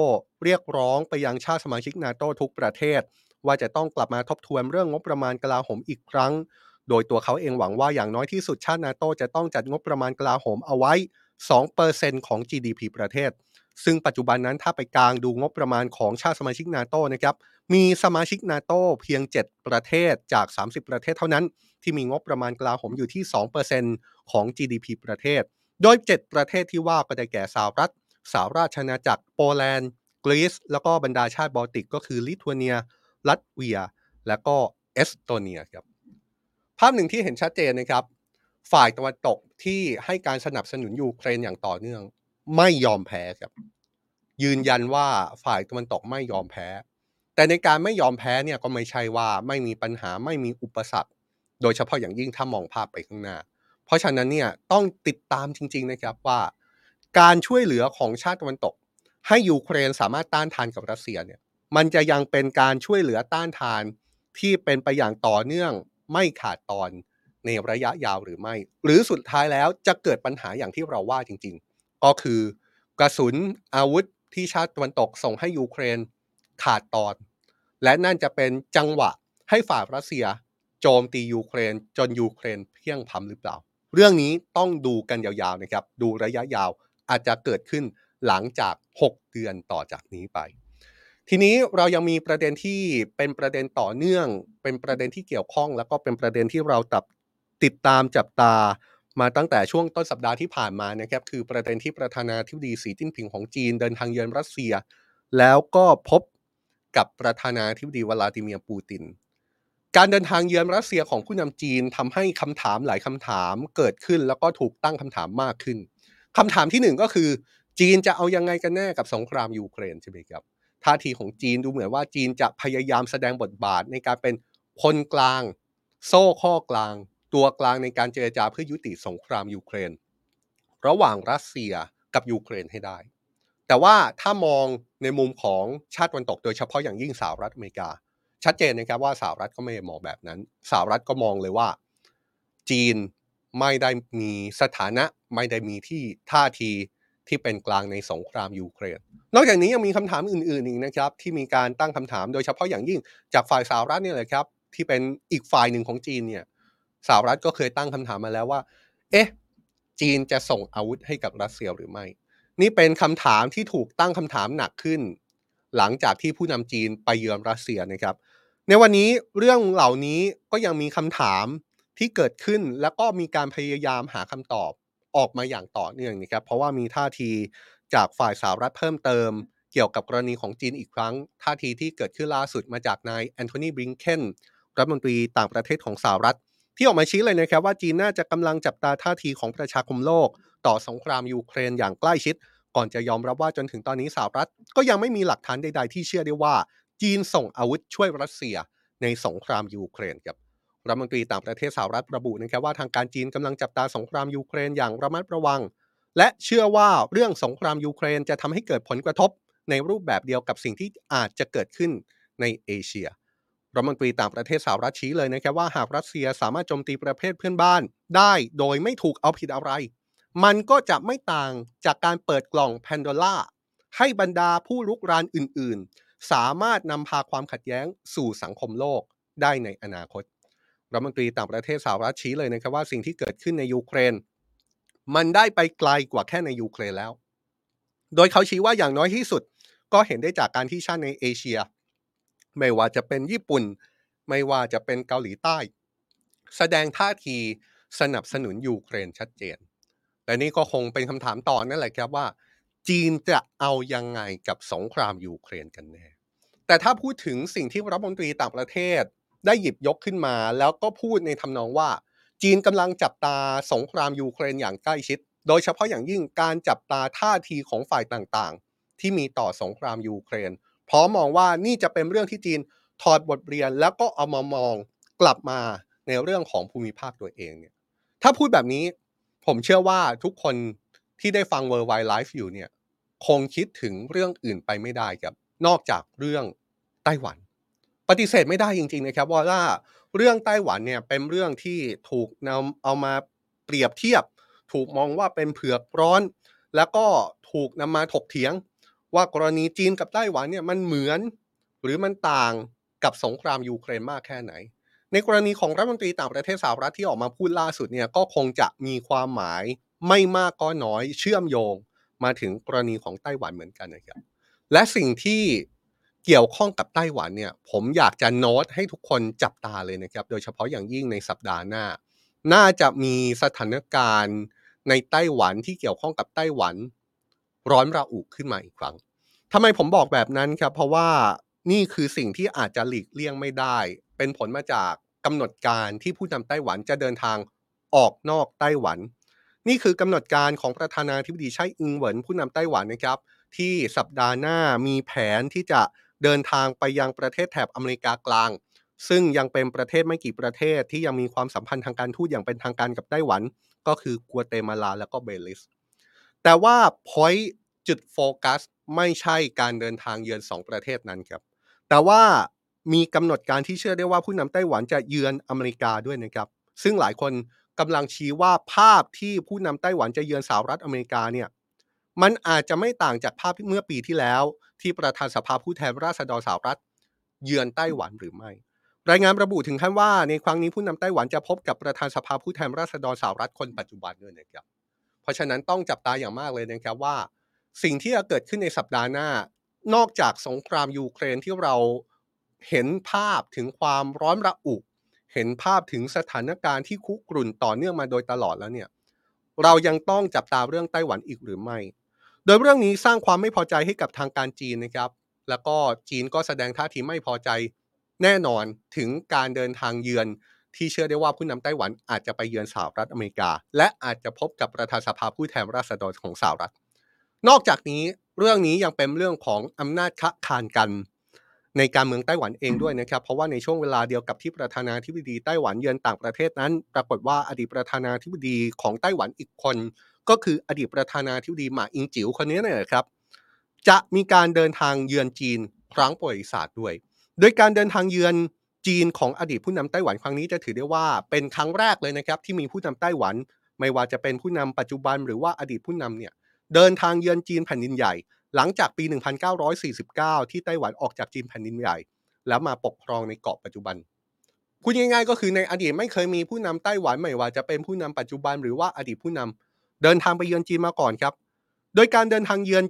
เรียกร้องไปยังชาติสมาชิกนาโตทุกประเทศ ว่าจะต้องกลับมาทบทวนเรื่องงบประมาณกลาโหมอีกครั้ง โดยตัวเขาเองหวังว่าอย่างน้อยที่สุดชาตินาโตจะต้องจัดงบประมาณกลาโหมเอาไว้ 2%ของ GDP ประเทศ ซึ่งปัจจุบันนั้นถ้าไปกางดูงบประมาณของชาติสมาชิกนาโตนะครับมีสมาชิกนาโตเพียง 7 ประเทศจาก 30 ประเทศเท่านั้น ที่มีงบประมาณกลาโหมอยู่ที่ 2%ของ GDP ประเทศ โดย 7 ประเทศที่ว่าก็ได้แก่สหรัฐสหราชอาณาจักรโปแลนด์กรีซแล้วก็บรรดาชาติบอลติกก็คือลิทัวเนีย ลัตเวีย และก็เอสโตเนียครับภาพหนึ่งที่เห็นชัดเจนนะครับ ฝ่ายตะวันตกที่ให้การสนับสนุนยูเครนอย่างต่อเนื่อง ไม่ยอมแพ้ครับ ยืนยันว่าฝ่ายตะวันตกไม่ยอมแพ้ แต่ในการไม่ยอมแพ้เนี่ยก็ไม่ใช่ว่าไม่มีปัญหาไม่มีอุปสรรค โดยเฉพาะอย่างยิ่งถ้ามองภาพไปข้างหน้า เพราะฉะนั้นเนี่ยต้องติดตามจริง ๆนะครับว่า การช่วยเหลือของชาติตะวันตก ให้ยูเครนสามารถต้านทานกับรัสเซียเนี่ยมันจะยังเป็นการช่วยเหลือต้านทานที่เป็นไปอย่างต่อเนื่องไม่ขาดตอน ในระยะยาวหรือไม่ หรือสุดท้ายแล้วจะเกิดปัญหาอย่างที่เราว่าจริง ๆ ก็คือกระสุนอาวุธที่ชาติตะวันตกส่งให้ยูเครนขาดตอน และนั่นจะเป็นจังหวะให้ฝ่ายรัสเซีย โจมตียูเครน จนยูเครนเพียงพำหรือเปล่า เรื่องนี้ต้องดูกันยาวๆนะครับ ดูระยะยาวอาจจะเกิดขึ้นหลังจาก 6 เดือนต่อจากนี้ไป ทีนี้เรายังมีประเด็นที่เป็นประเด็นต่อเนื่อง เป็นประเด็นที่เกี่ยวข้อง แล้วก็เป็นประเด็นที่เราตับ ติดตามจับตามาตั้งแต่ช่วงต้นสัปดาห์ที่ผ่านมานะครับคือประเด็นที่ประธานาธิบดีสีจิ้นผิงของจีนเดินทางเยือนรัสเซีย แล้วก็พบกับประธานาธิบดีวลาดิเมียร์ปูติน การเดินทางเยือนรัสเซียของผู้นำจีนทำให้คำถามหลายคำถามเกิดขึ้น แล้วก็ถูกตั้งคำถามมากขึ้นคำถามที่หนึ่งก็คือ จีนจะเอายังไงกันแน่กับสงครามยูเครนใช่ไหมครับท่าทีของจีนดูเหมือนว่าจีนจะพยายามแสดงบทบาทในการเป็นคนกลาง โซ่ข้อกลาง ตัวกลางในการเจรจาเพื่อยุติสงครามยูเครน ระหว่างรัสเซียกับยูเครนให้ได้ แต่ว่าถ้ามองในมุมของชาติตะวันตกโดยเฉพาะอย่างยิ่งสหรัฐอเมริกา ชัดเจนนะครับว่าสหรัฐก็ไม่ได้มองแบบนั้นสหรัฐก็มองเลยว่า จีนไม่ได้มีสถานะไม่ได้มีที่ท่าทีที่เป็นกลางในสงครามยูเครน นอกจากนี้ยังมีคำถามอื่นๆอีกนะครับที่มีการตั้งคำถามโดยเฉพาะอย่างยิ่งจากฝ่ายสหรัฐเนี่ยแหละครับที่เป็นอีกฝ่ายหนึ่งของจีนเนี่ย สหรัฐก็เคยตั้งคำถามมาแล้วว่า เอ๊ะ จีนจะส่งอาวุธให้กับรัสเซียหรือไม่ นี่เป็นคำถามที่ถูกตั้งคำถามหนักขึ้น หลังจากที่ผู้นำจีนไปเยือนรัสเซียนะครับ ในวันนี้เรื่องเหล่านี้ก็ยังมีคำถามที่เกิดขึ้นแล้วก็มีการพยายามหาคำตอบออกมาอย่างต่อเนื่องนะครับ เพราะว่ามีท่าทีจากฝ่ายสหรัฐเพิ่มเติม เกี่ยวกับกรณีของจีนอีกครั้ง ท่าทีที่เกิดขึ้นล่าสุดมาจากนายแอนโทนีบริงเคนรัฐมนตรีต่างประเทศของสหรัฐ ที่ออกมาชี้เลยนะครับว่าจีนน่าจะกำลังจับตาท่าทีของประชาคมโลก ต่อสงครามยูเครนอย่างใกล้ชิด ก่อนจะยอมรับว่าจนถึงตอนนี้สหรัฐ ก็ยังไม่มีหลักฐานใด ๆ ที่เชื่อได้ว่า จีนส่งอาวุธช่วยรัสเซียในสงครามยูเครนครับรัฐมนตรีต่างประเทศสหรัฐระบุนะครับว่าทางการจีนกำลังจับตาสงครามยูเครนอย่างระมัดระวัง และเชื่อว่าเรื่องสงครามยูเครนจะทำให้เกิดผลกระทบ ในรูปแบบเดียวกับสิ่งที่อาจจะเกิดขึ้นในเอเชีย รัฐมนตรีต่างประเทศสหรัฐชี้เลยนะครับว่าหากรัสเซียสามารถโจมตีประเทศเพื่อนบ้านได้โดยไม่ถูกเอาผิดอะไร มันก็จะไม่ต่างจากการเปิดกล่องแพนโดล่าให้บรรดาผู้รุกรานอื่นๆ สามารถนำพาความขัดแย้งสู่สังคมโลกได้ในอนาคตรัฐมนตรีต่างประเทศสหรัฐชี้เลยนะครับว่าสิ่งที่เกิดขึ้นในยูเครน มันได้ไปไกลกว่าแค่ในยูเครนแล้ว โดยเขาชี้ว่าอย่างน้อยที่สุด ก็เห็นได้จากการที่ชาติในเอเชีย ไม่ว่าจะเป็นญี่ปุ่น ไม่ว่าจะเป็นเกาหลีใต้ แสดงท่าทีสนับสนุนยูเครนชัดเจนแต่นี่ก็คงเป็นคำถามต่อนั่นแหละครับว่า จีนจะเอายังไงกับสงครามยูเครนกันแน่ แต่ถ้าพูดถึงสิ่งที่รัฐมนตรีต่างประเทศได้หยิบยกขึ้นมา แล้วก็พูดในทำนองว่า จีนกำลังจับตาสงครามยูเครนอย่างใกล้ชิด โดยเฉพาะอย่างยิ่งการจับตาท่าทีของฝ่ายต่างๆ ที่มีต่อสงครามยูเครนเพราะมองว่านี่จะเป็นเรื่องที่จีนถอดบทเรียนแล้วก็เอามามองกลับมาในเรื่องของภูมิภาคตัวเองเนี่ยถ้าพูดแบบนี้ผมเชื่อว่าทุกคนที่ได้ฟัง World Wide Life อยู่เนี่ยคงคิดถึงเรื่องอื่นไปไม่ได้ครับ นอกจากเรื่องไต้หวัน ปฏิเสธไม่ได้จริงๆนะครับว่าเรื่องไต้หวันเนี่ยเป็นเรื่องที่ถูกนำเอามาเปรียบเทียบ ถูกมองว่าเป็นเผือกร้อน แล้วก็ถูกนำมาถกเถียง ว่ากรณีจีนกับไต้หวันเนี่ยมันเหมือนหรือมันต่างกับสงครามยูเครนมากแค่ไหน ในกรณีของรัฐมนตรีต่างประเทศสหรัฐที่ออกมาพูดล่าสุดเนี่ยก็คงจะมีความหมายไม่มากก็น้อยเชื่อมโยงมาถึงกรณีของไต้หวันเหมือนกันนะครับและสิ่งที่เกี่ยวข้องกับไต้หวันเนี่ยผมอยากจะโน้ตให้ทุกคนจับตาเลยนะครับ โดยเฉพาะอย่างยิ่งในสัปดาห์หน้า น่าจะมีสถานการณ์ในไต้หวันที่เกี่ยวข้องกับไต้หวัน ร้อนระอุขึ้นมาอีกครั้งทำไมผมบอกแบบนั้นครับ เพราะว่านี่คือสิ่งที่อาจจะหลีกเลี่ยงไม่ได้ เป็นผลมาจากกำหนดการที่ผู้นำไต้หวันจะเดินทางออกนอกไต้หวัน นี่คือกำหนดการของประธานาธิบดีไช่อิงเหวินผู้นำไต้หวันนะครับ ที่สัปดาห์หน้ามีแผนที่จะเดินทางไปยังประเทศแถบอเมริกากลาง ซึ่งยังเป็นประเทศไม่กี่ประเทศที่ยังมีความสัมพันธ์ทางการทูตอย่างเป็นทางการกับไต้หวัน ก็คือกัวเตมาลาและก็เบลิส แต่ว่า point จุดโฟกัสไม่ใช่การเดินทางเยือนสองประเทศนั้นครับ แต่ว่ามีกำหนดการที่เชื่อได้ว่าผู้นำไต้หวันจะเยือนอเมริกาด้วยนะครับ ซึ่งหลายคนกำลังชี้ว่าภาพที่ผู้นำไต้หวันจะเยือนสหรัฐอเมริกาเนี่ยมันอาจจะไม่ต่างจากภาพเมื่อปีที่แล้ว ที่ประธานสภาผู้แทนราษฎรสหรัฐ เยือนไต้หวันหรือไม่ รายงานระบุถึงขั้นว่าในครั้งนี้ผู้นำไต้หวันจะพบกับประธานสภาผู้แทนราษฎรสหรัฐคนปัจจุบันด้วยนะครับ เพราะฉะนั้นต้องจับตาอย่างมากเลยนะครับว่า สิ่งที่จะเกิดขึ้นในสัปดาห์หน้า นอกจากสงครามยูเครนที่เราเห็นภาพถึงความร้อนระอุ เห็นภาพถึงสถานการณ์ที่คุกรุ่นต่อเนื่องมาโดยตลอดแล้วเนี่ยเรายังต้องจับตาเรื่องไต้หวันอีกหรือไม่ โดยเรื่องนี้สร้างความไม่พอใจให้กับทางการจีนนะครับ แล้วก็จีนก็แสดงท่าทีไม่พอใจแน่นอนถึงการเดินทางเยือน ที่เชื่อได้ว่าผู้นำไต้หวันอาจจะไปเยือนสหรัฐอเมริกา และอาจจะพบกับประธานสภาผู้แทนราษฎรของสหรัฐ นอกจากนี้เรื่องนี้ยังเป็นเรื่องของอำนาจคะคานกัน ในการเมืองไต้หวันเองด้วยนะครับ เพราะว่าในช่วงเวลาเดียวกับที่ประธานาธิบดีไต้หวันเยือนต่างประเทศนั้น ปรากฏว่าอดีตประธานาธิบดีของไต้หวันอีกคน ก็คืออดีตประธานาธิบดีหมาอิงจิ๋วคนนี้เนี่ยครับ จะมีการเดินทางเยือนจีนครั้งประวัติศาสตร์ด้วย โดยการเดินทางเยือน จีนของอดีตผู้นำไต้หวันครั้งนี้จะถือได้ว่าเป็นครั้งแรกเลยนะครับที่มีผู้นำไต้หวัน ไม่ว่าจะเป็นผู้นำปัจจุบันหรือว่าอดีตผู้นำเนี่ยเดินทางเยือนจีนแผ่นดินใหญ่ หลังจากปี 1949 ที่ไต้หวันออกจากจีนแผ่นดินใหญ่ แล้วมาปกครองในเกาะปัจจุบันพูดง่ายๆก็คือในอดีตไม่เคยมีผู้นำไต้หวันไม่ว่าจะเป็นผู้นำปัจจุบันหรือว่าอดีตผู้นำเดินทางไปเยือนจีนมาก่อนครับ โดยการเดินทางเยือน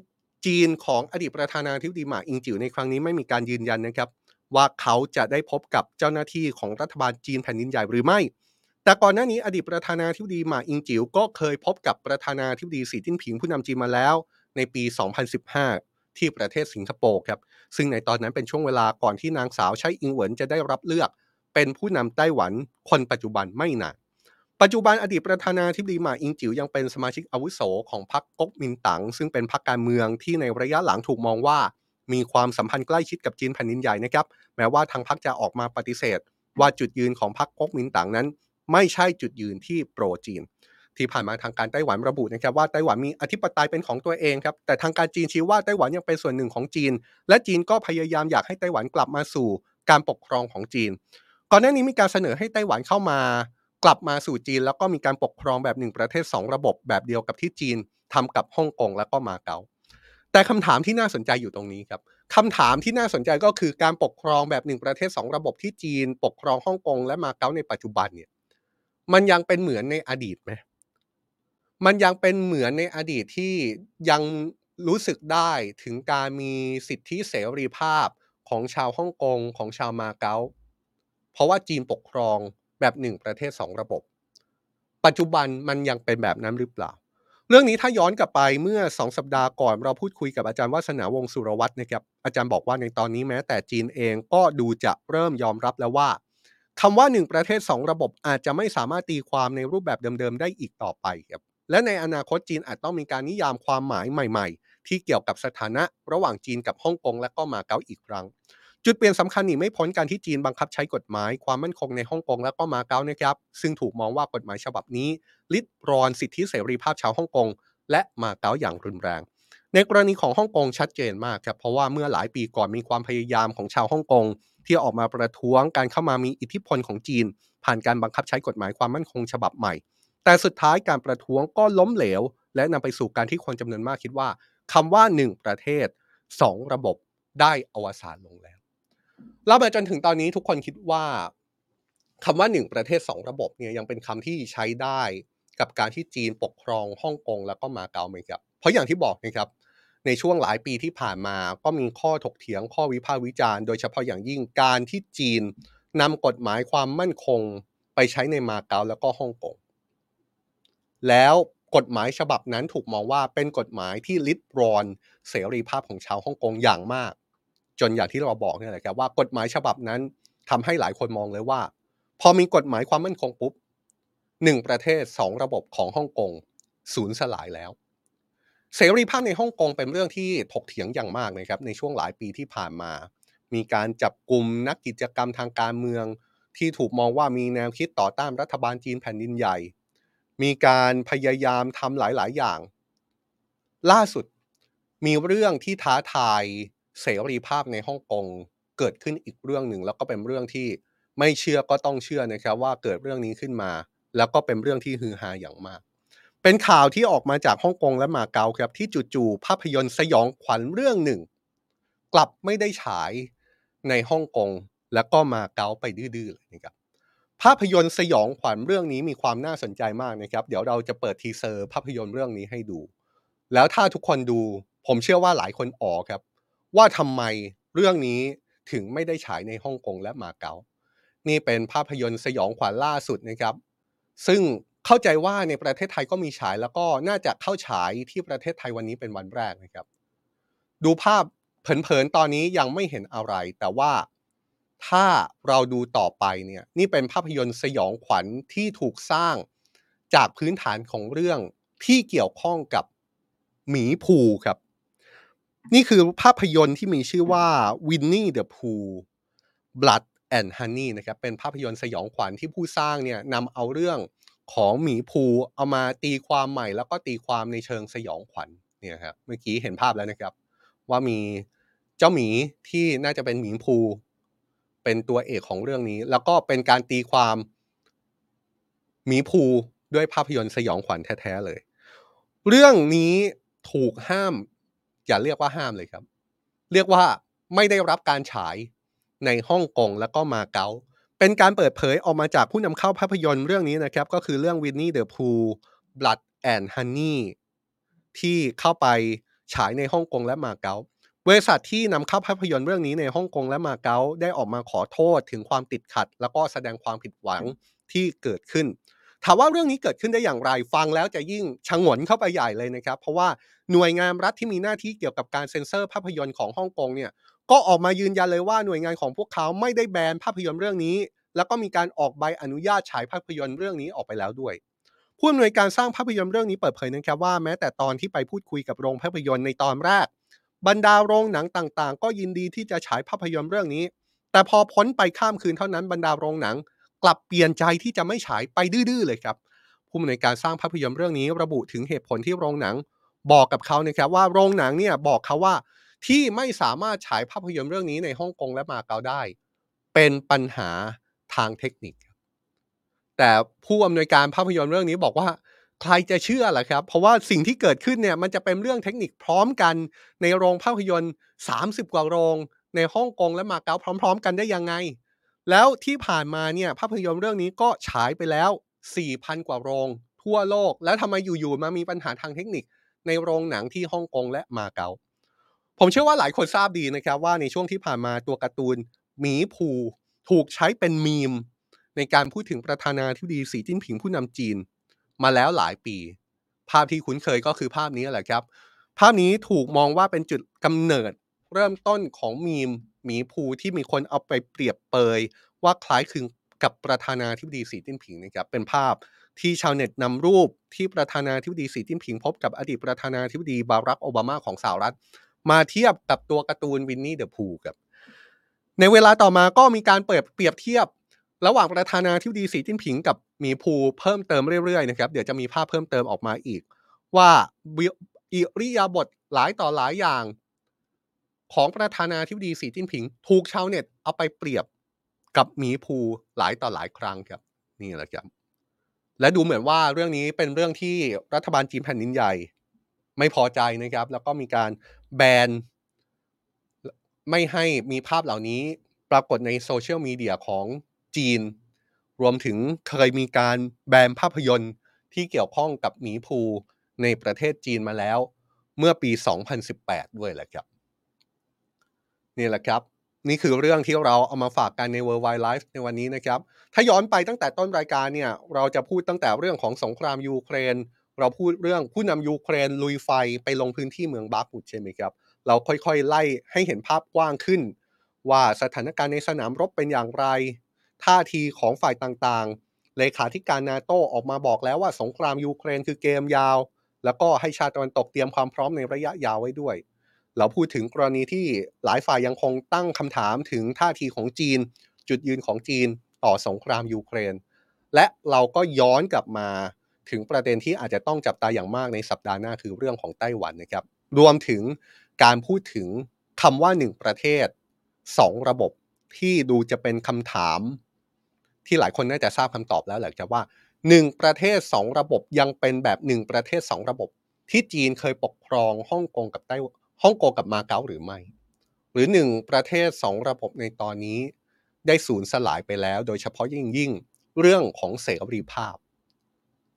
จีนของอดีตประธานาธิบดีหมาอิงจิ๋วในครั้งนี้ไม่มีการยืนยันนะครับ ว่าเขาจะได้พบกับเจ้าหน้าที่ของรัฐบาลจีนแผ่นดินใหญ่หรือไม่ แต่ก่อนหน้านี้อดีตประธานาธิบดีหมาอิงจิ๋วก็เคยพบกับประธานาธิบดีสีจิ้นผิงผู้นำจีนมาแล้ว ในปี 2015 ที่ประเทศสิงคโปร์ครับ ซึ่งในตอนนั้นเป็นช่วงเวลาก่อนที่นางสาวไช่อิงเหวินจะได้รับเลือก เป็นผู้นำไต้หวันคนปัจจุบันไม่นานปัจจุบันอดีตประธานาธิบดีหมาอิงจิ๋วยังเป็นสมาชิกอาวุโสของพรรคก๊กมินตั๋งซึ่งเป็นพรรคการเมืองที่ในระยะหลังถูกมองว่า มีความสัมพันธ์ใกล้ชิดกับจีนแผ่นดินใหญ่นะครับ แม้ว่าทางพรรคจะออกมาปฏิเสธ ว่าจุดยืนของพรรคก๊กมินตั๋งนั้น ไม่ใช่จุดยืนที่โปรจีน ที่ผ่านมาทางการไต้หวันระบุนะครับว่าไต้หวันมีอธิปไตยเป็นของตัวเองครับ แต่ทางการจีนชี้ว่าไต้หวันยังเป็นส่วนหนึ่งของจีน และจีนก็พยายามอยากให้ไต้หวันกลับมาสู่การปกครองของจีน ก่อนหน้านี้มีการเสนอให้ไต้หวันเข้ามากลับมาสู่จีน แล้วก็มีการปกครองแบบหนึ่งประเทศ 2 ระบบแบบเดียวกับที่จีนทำกับฮ่องกงและก็มาเก๊า แต่คำถามที่น่าสนใจอยู่ตรงนี้ครับคำถามที่น่าสนใจก็คือการปกครองแบบหนึ่งประเทศสองระบบที่จีน ปกครองฮ่องกงและมาเก๊าในปัจจุบันเนี่ย มันยังเป็นเหมือนในอดีตไหมมันยังเป็นเหมือนในอดีตที่ยังรู้สึกได้ถึงการมีสิทธิเสรีภาพของชาวฮ่องกงของชาวมาเก๊าเพราะว่าจีนปกครองแบบหนึ่งประเทศสองระบบ ปัจจุบันมันยังเป็นแบบนั้นหรือเปล่า เรื่องนี้ถ้าย้อนกลับไปเมื่อสองสัปดาห์ก่อน เราพูดคุยกับอาจารย์วัฒนาวงสุรวัตรนะครับอาจารย์บอกว่าในตอนนี้แม้แต่จีนเองก็ดูจะเริ่มยอมรับแล้วว่าคำว่าหนึ่งประเทศสองระบบอาจจะไม่สามารถตีความในรูปแบบเดิมๆได้อีกต่อไปครับและในอนาคตจีนอาจต้องมีการนิยามความหมายใหม่ ๆ ที่เกี่ยวกับสถานะระหว่างจีนกับฮ่องกงและก็มาเก๊าอีกครั้ง จุดเปลี่ยนสำคัญหนีไม่พ้นการที่จีนบังคับใช้กฎหมายความมั่นคงในฮ่องกงและก็มาเก๊านะครับ ซึ่งถูกมองว่ากฎหมายฉบับนี้ ลิดรอนสิทธิเสรีภาพชาวฮ่องกงและมาเก๊าอย่างรุนแรง ในกรณีของฮ่องกงชัดเจนมากครับเพราะว่าเมื่อหลายปีก่อนมีความพยายามของชาวฮ่องกงที่ออกมาประท้วงการเข้ามามีอิทธิพลของจีน ผ่านการบังคับใช้กฎหมายความมั่นคงฉบับใหม่ แต่สุดท้ายการประท้วงก็ล้มเหลว และนำไปสู่การที่คนจำนวนมากคิดว่าคำว่า 1 ประเทศ 2 ระบบได้อวสานลงแล้ว เรามาจนถึงตอนนี้ทุกคนคิดว่าคำว่า1ประเทศ2ระบบเนี่ยยังเป็นคำที่ใช้ได้กับการที่จีนปกครองฮ่องกงแล้วก็มาเก๊าไหมครับ เพราะอย่างที่บอกนะครับในช่วงหลายปีที่ผ่านมาก็มีข้อถกเถียงข้อวิพากษ์วิจารณ์โดยเฉพาะอย่างยิ่งการที่จีนนำกฎหมายความมั่นคงไปใช้ในมาเก๊าแล้วก็ฮ่องกงแล้วกฎหมายฉบับนั้นถูกมองว่าเป็นกฎหมายที่ลิดรอนเสรีภาพของชาวฮ่องกงอย่างมาก จนอย่างที่เราบอกเนี่ยแหละครับว่ากฎหมายฉบับนั้นทำให้หลายคนมองเลยว่า พอมีกฎหมายความมั่นคงปุ๊บหนึ่งประเทศสองระบบของฮ่องกงสูญสลายแล้ว เสรีภาพในฮ่องกงเป็นเรื่องที่ถกเถียงอย่างมากนะครับในช่วงหลายปีที่ผ่านมา มีการจับกลุ่มนักกิจกรรมทางการเมือง ที่ถูกมองว่ามีแนวคิดต่อต้านรัฐบาลจีนแผ่นดินใหญ่ มีการพยายามทำหลาย ๆ อย่าง ล่าสุดมีเรื่องที่ท้าทาย เสรีภาพในฮ่องกงเกิดขึ้นอีกเรื่องหนึ่งแล้วก็เป็นเรื่องที่ไม่เชื่อก็ต้องเชื่อนะครับว่าเกิดเรื่องนี้ขึ้นมา แล้วก็เป็นเรื่องที่ฮือฮาอย่างมาก เป็นข่าวที่ออกมาจากฮ่องกงและมาเก๊าครับที่จู่ๆภาพยนตร์สยองขวัญเรื่องหนึ่ง กลับไม่ได้ฉายในฮ่องกงแล้วก็มาเก๊าไปดื้อๆเลยนะครับภาพยนตร์สยองขวัญเรื่องนี้มีความน่าสนใจมากนะครับ เดี๋ยวเราจะเปิดทีเซอร์ภาพยนตร์เรื่องนี้ให้ดู แล้วถ้าทุกคนดู ผมเชื่อว่าหลายคนอ๋อครับ ว่าทำไมเรื่องนี้ถึงไม่ได้ฉายในฮ่องกงและมาเก๊า นี่เป็นภาพยนตร์สยองขวัญล่าสุดนะครับ ซึ่งเข้าใจว่าในประเทศไทยก็มีฉายแล้วก็น่าจะเข้าฉายที่ประเทศไทยวันนี้เป็นวันแรกนะครับ ดูภาพเผินๆตอนนี้ยังไม่เห็นอะไร แต่ว่าถ้าเราดูต่อไปเนี่ยนี่เป็นภาพยนตร์สยองขวัญที่ถูกสร้างจากพื้นฐานของเรื่องที่เกี่ยวข้องกับหมีภูครับ นี่คือภาพยนตร์ที่มีชื่อว่า Winnie the Pooh Blood and Honey นะครับ เป็นภาพยนตร์สยองขวัญที่ผู้สร้างเนี่ยนำเอาเรื่องของหมีภูเอามาตีความใหม่ แล้วก็ตีความในเชิงสยองขวัญเนี่ยครับเมื่อกี้เห็นภาพแล้วนะครับ ว่ามีเจ้าหมีที่น่าจะเป็นหมีภูเป็นตัวเอกของเรื่องนี้ แล้วก็เป็นการตีความหมีภูด้วยภาพยนตร์สยองขวัญแท้ๆเลย เรื่องนี้ถูกห้าม อย่าเรียกว่าห้ามเลยครับ เรียกว่าไม่ได้รับการฉายในฮ่องกงแล้วก็มาเก๊าเป็นการเปิดเผยออกมาจากผู้นำเข้าภาพยนตร์เรื่องนี้นะครับ ก็คือเรื่อง Winnie the Pooh Blood and Honey ที่เข้าไปฉายในฮ่องกงและมาเก๊าบริษัทที่นำเข้าภาพยนตร์เรื่องนี้ในฮ่องกงและมาเก๊าได้ออกมาขอโทษถึงความติดขัด แล้วก็แสดงความผิดหวังที่เกิดขึ้น ถามว่าเรื่องนี้เกิดขึ้นได้อย่างไรฟังแล้วจะยิ่งชงนเข้าไปใหญ่เลยนะครับ เพราะว่าหน่วยงานรัฐที่มีหน้าที่เกี่ยวกับการเซ็นเซอร์ภาพยนตร์ของฮ่องกงเนี่ยก็ออกมายืนยันเลยว่าหน่วยงานของพวกเขาไม่ได้แบนภาพยนตร์เรื่องนี้ แล้วก็มีการออกใบอนุญาตฉายภาพยนตร์เรื่องนี้ออกไปแล้วด้วยผู้อำนวยการสร้างภาพยนตร์เรื่องนี้เปิดเผยนะครับว่าแม้แต่ตอนที่ไปพูดคุยกับโรงภาพยนตร์ในตอนแรก บรรดาโรงหนังต่างๆ ก็ยินดีที่จะฉายภาพยนตร์เรื่องนี้ แต่พอพ้นไปข้ามคืนเท่านั้นบรรดาโรงหนัง กลับเปลี่ยนใจที่จะไม่ฉายไปดื้อๆเลยครับ ผู้อำนวยการสร้างภาพยนตร์เรื่องนี้ระบุถึงเหตุผลที่โรงหนังบอกกับเขานะครับว่าโรงหนังเนี่ยบอกเขาว่าที่ไม่สามารถฉายภาพยนตร์เรื่องนี้ในฮ่องกงและมาเก๊าได้ เป็นปัญหาทางเทคนิค แต่ผู้อำนวยการภาพยนตร์เรื่องนี้บอกว่าใครจะเชื่อล่ะครับ เพราะว่าสิ่งที่เกิดขึ้นเนี่ยมันจะเป็นเรื่องเทคนิคพร้อมกันในโรงภาพยนตร์ 30 กว่าโรง ในฮ่องกงและมาเก๊าพร้อม ๆ กันได้ยังไง แล้วที่ผ่านมาเนี่ยภาพยนตร์เรื่องนี้ก็ฉายไปแล้ว 4,000 กว่าโรง ทั่วโลก แล้วทำไมอยู่ๆมามีปัญหาทางเทคนิคในโรงหนังที่ฮ่องกงและมาเก๊าผมเชื่อว่าหลายคนทราบดีนะครับว่าในช่วงที่ผ่านมาตัวการ์ตูนหมีภูถูกใช้เป็นมีม ในการพูดถึงประธานาธิบดีสีจิ้นผิงผู้นำจีน มาแล้วหลายปี ภาพที่คุ้นเคยก็คือภาพนี้แหละครับ ภาพนี้ถูกมองว่าเป็นจุดกำเนิดเริ่มต้นของมีม หมีภูที่มีคนเอาไปเปรียบเปยว่าคล้ายคลึงกับประธานาธิบดีสีจิ้นผิงนะครับเป็นภาพที่ชาวเน็ตนำรูปที่ประธานาธิบดีสีจิ้นผิง พบกับอดีตประธานาธิบดีบารักโอบามาของสหรัฐ มาเทียบกับตัวการ์ตูนวินนี่เดอะพูครับ ในเวลาต่อมาก็มีการเปิดเปรียบเทียบ ระหว่างประธานาธิบดีสีจิ้นผิง กับหมีภูเพิ่มเติมเรื่อยๆนะครับเดี๋ยวจะมีภาพเพิ่มเติมออกมาอีก ว่าอิริยาบถหลายต่อหลายอย่าง ของประธานาธิบดีสีจิ้นผิง ถูกชาวเน็ตเอาไปเปรียบกับหมีภูหลายต่อหลายครั้งครับ นี่แหละครับ และดูเหมือนว่าเรื่องนี้เป็นเรื่องที่รัฐบาลจีนแผ่นดินใหญ่ ไม่พอใจนะครับ แล้วก็มีการแบนไม่ให้มีภาพเหล่านี้ปรากฏในโซเชียลมีเดียของจีน รวมถึงเคยมีการแบนภาพยนตร์ที่เกี่ยวข้องกับหมีภูในประเทศจีนมาแล้ว เมื่อปี 2018 ด้วยแหละครับ นี่แหละครับ นี่คือเรื่องที่เราเอามาฝากกันใน World Wide Life ในวันนี้นะครับ ถ้าย้อนไปตั้งแต่ต้นรายการเนี่ย เราจะพูดตั้งแต่เรื่องของสงครามยูเครน เราพูดเรื่องผู้นำยูเครนลุยไฟไปลงพื้นที่เมืองบาคุดใช่ไหมครับ เราค่อยๆ ไล่ให้เห็นภาพกว้างขึ้น ว่าสถานการณ์ในสนามรบเป็นอย่างไร ท่าทีของฝ่ายต่างๆ เลขาธิการนาโตออกมาบอกแล้วว่าสงครามยูเครนคือเกมยาว แล้วก็ให้ชาติตะวันตกเตรียมความพร้อมในระยะยาวไว้ด้วย เราพูดถึงกรณีที่หลายฝ่ายยังคงตั้งคำถามถึงท่าทีของจีน จุดยืนของจีนต่อสงครามยูเครน และเราก็ย้อนกลับมาถึงประเด็นที่อาจจะต้องจับตาอย่างมากในสัปดาห์หน้าคือเรื่องของไต้หวันนะครับ รวมถึงการพูดถึงคำว่าหนึ่งประเทศสองระบบที่ดูจะเป็นคำถาม ที่หลายคนน่าจะทราบคำตอบแล้วแหละจะว่าหนึ่งประเทศสองระบบยังเป็นแบบหนึ่งประเทศสองระบบ ที่จีนเคยปกครองฮ่องกงกับไต้ ฮ่องกงกับมาเก๊าหรือไม่ หรือหนึ่งประเทศสองระบบในตอนนี้ ได้สูญสลายไปแล้ว โดยเฉพาะยิ่งยิ่งเรื่องของเสรีภาพ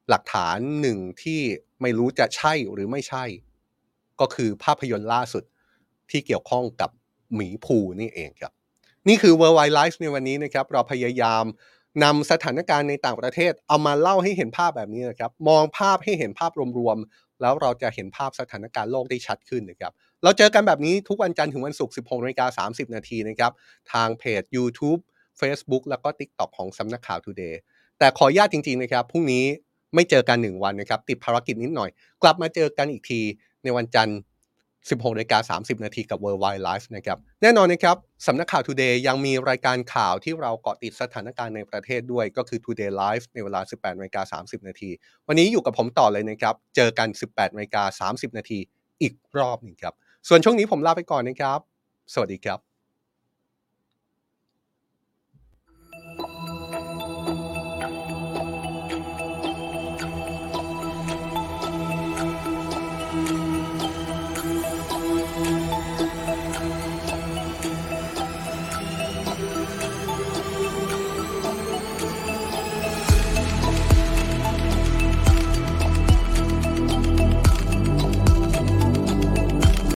หลักฐานหนึ่งที่ไม่รู้จะใช่หรือไม่ใช่ ก็คือภาพยนตร์ล่าสุดที่เกี่ยวข้องกับหมีภูนี่เองครับ นี่คือ World Wide Life ในวันนี้นะครับ เราพยายามนำสถานการณ์ในต่างประเทศ เอามาเล่าให้เห็นภาพแบบนี้นะครับ มองภาพให้เห็นภาพรวมๆ แล้วเราจะเห็นภาพสถานการณ์โลกได้ชัดขึ้นนะครับ เราเจอกันแบบนี้ทุกวันจันทร์ถึงวันศุกร์16นาฬิกา30 นาทีนะครับ ทางเพจ YouTube Facebook แล้วก็ TikTok ของสำนักข่าว Today แต่ขออนุญาตจริง ๆ นะครับ พรุ่งนี้ไม่เจอกัน 1 วันนะครับ ติดภารกิจนิดหน่อย กลับมาเจอกันอีกทีในวันจันทร์ 16นาฬิกา30 นาทีกับ World Wide Life นะครับ แน่นอนนะครับสำนักข่าว Today ยังมีรายการข่าวที่เราเกาะติดสถานการณ์ในประเทศด้วย ก็คือ Today Live ในเวลา 18นาฬิกา30 นาที วันนี้อยู่กับผมต่อเลยนะครับ เจอกัน 18นาฬิกา30 นาทีอีกรอบหนึ่งครับ ส่วนช่วงนี้ผมลาไปก่อนนะครับ สวัสดีครับ